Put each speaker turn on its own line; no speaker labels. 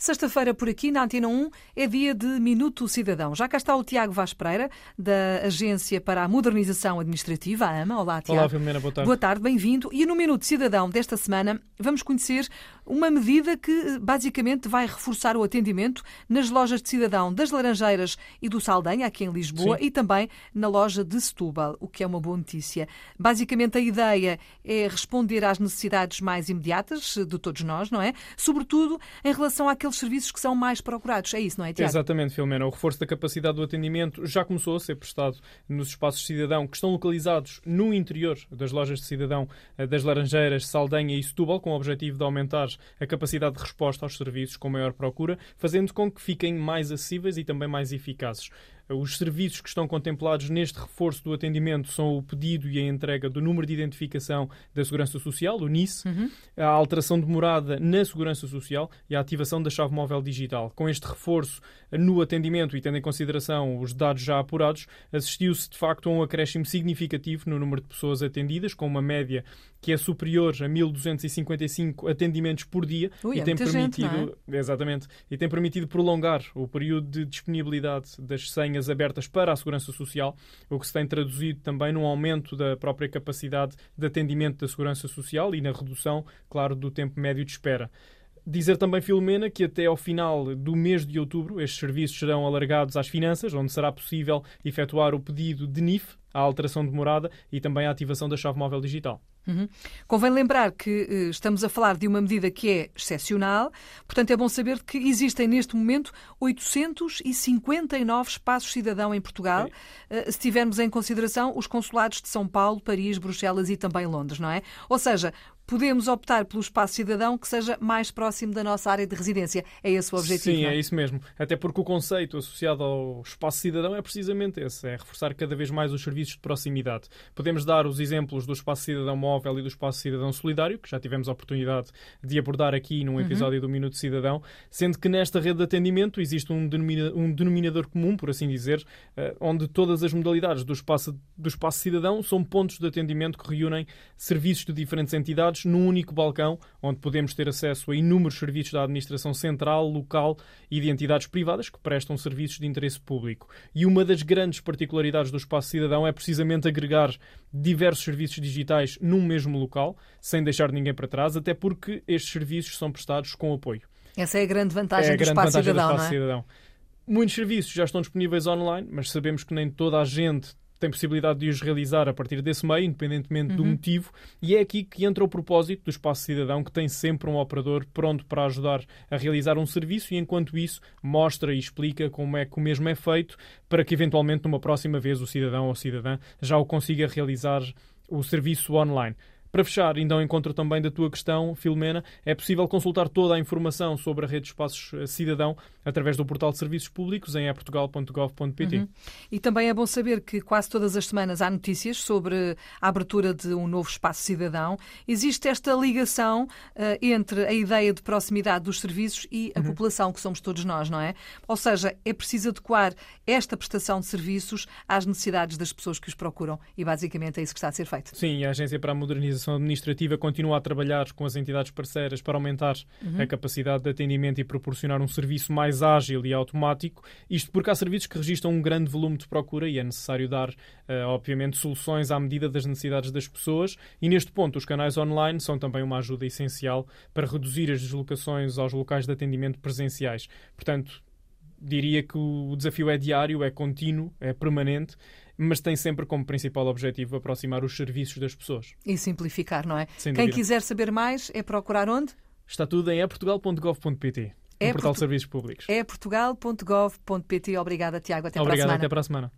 Sexta-feira por aqui, na Antena 1, é dia de Minuto Cidadão. Já cá está o Tiago Vaz Pereira, da Agência para a Modernização Administrativa, a AMA. Olá, Tiago.
Olá, Filomena, boa tarde.
Boa tarde, bem-vindo. E no Minuto Cidadão desta semana vamos conhecer uma medida que basicamente vai reforçar o atendimento nas lojas de cidadão das Laranjeiras e do Saldanha, aqui em Lisboa,
Sim.
e também na loja de Setúbal, o que é uma boa notícia. Basicamente a ideia é responder às necessidades mais imediatas de todos nós, não é? Sobretudo em relação àqueles serviços que são mais procurados. É isso, não é, Tiago?
Exatamente, Filomena. O reforço da capacidade do atendimento já começou a ser prestado nos espaços de cidadão que estão localizados no interior das lojas de cidadão eh, das Laranjeiras, Saldanha e Setúbal, com o objetivo de aumentar a capacidade de resposta aos serviços com maior procura, fazendo com que fiquem mais acessíveis e também mais eficazes. Os serviços que estão contemplados neste reforço do atendimento são o pedido e a entrega do número de identificação da Segurança Social, o NIS, a alteração de morada na Segurança Social e a ativação da chave móvel digital. Com este reforço no atendimento e tendo em consideração os dados já apurados, assistiu-se de facto a um acréscimo significativo no número de pessoas atendidas, com uma média que é superior a 1.255 atendimentos por dia
Ui,
e
é
tem
muita gente,
permitido exatamente e tem permitido prolongar o período de disponibilidade das senhas abertas para a segurança social, o que se tem traduzido também num aumento da própria capacidade de atendimento da segurança social e na redução, claro, do tempo médio de espera. Dizer também, Filomena, que até ao final do mês de outubro estes serviços serão alargados às finanças, onde será possível efetuar o pedido de NIF, a alteração de morada e também a ativação da chave móvel digital.
Uhum. Convém lembrar que eh, estamos a falar de uma medida que é excepcional, portanto é bom saber que existem neste momento 859 espaços cidadão em Portugal, eh, se tivermos em consideração os consulados de São Paulo, Paris, Bruxelas e também Londres, não é? Ou seja, podemos optar pelo espaço cidadão que seja mais próximo da nossa área de residência. É esse o objetivo.
Sim,
é?
é isso mesmo. Até porque o conceito associado ao espaço cidadão é precisamente esse: é reforçar cada vez mais os serviços de proximidade. Podemos dar os exemplos do espaço cidadão móvel e do espaço cidadão solidário, que já tivemos a oportunidade de abordar aqui num episódio do Minuto Cidadão, sendo que nesta rede de atendimento existe um, denomina- um denominador comum, por assim dizer, eh, onde todas as modalidades do espaço, do espaço cidadão são pontos de atendimento que reúnem serviços de diferentes entidades num único balcão, onde podemos ter acesso a inúmeros serviços da administração central, local e de entidades privadas que prestam serviços de interesse público. E uma das grandes particularidades do espaço cidadão é precisamente agregar diversos serviços digitais num mesmo local, sem deixar ninguém para trás, até porque estes serviços são prestados com apoio.
Essa é a grande vantagem
É a
do
grande
espaço
vantagem
cidadão,
do espaço
é?
cidadão. Muitos serviços já estão disponíveis online, mas sabemos que nem toda a gente tem possibilidade de os realizar a partir desse meio, independentemente do motivo, e é aqui que entra o propósito do Espaço Cidadão, que tem sempre um operador pronto para ajudar a realizar um serviço e, enquanto isso, mostra e explica como é que o mesmo é feito, para que, eventualmente, numa próxima vez, o cidadão ou cidadã já o consiga realizar o serviço online. Para fechar, ainda ao encontro também da tua questão, Filomena, é possível consultar toda a informação sobre a rede de espaços eh, cidadão através do portal de serviços públicos em eportugal.gov.pt.
Uhum. E também é bom saber que quase todas as semanas há notícias sobre a abertura de um novo espaço cidadão. Existe esta ligação eh, entre a ideia de proximidade dos serviços e
Uhum.
a população, que somos todos nós, não é? Ou seja, é preciso adequar esta prestação de serviços às necessidades das pessoas que os procuram. E basicamente é isso que está a ser feito.
Sim, a Agência para a Modernização Administrativa continua a trabalhar com as entidades parceiras para aumentar a capacidade de atendimento e proporcionar um serviço mais ágil e automático. Isto porque há serviços que registram um grande volume de procura e é necessário dar, eh, obviamente, soluções à medida das necessidades das pessoas. E neste ponto, os canais online são também uma ajuda essencial para reduzir as deslocações aos locais de atendimento presenciais. Portanto, diria que o desafio é diário, é contínuo, é permanente, mas tem sempre como principal objetivo aproximar os serviços das pessoas.
E simplificar, não é?
Sem
Quem
dúvida.
quiser saber mais é procurar onde?
Está tudo em eportugal.gov.pt,
É
no portal de serviços públicos.
É portugal.gov.pt. Obrigada, Tiago. Até para a
Obrigado,
semana.
até para a semana.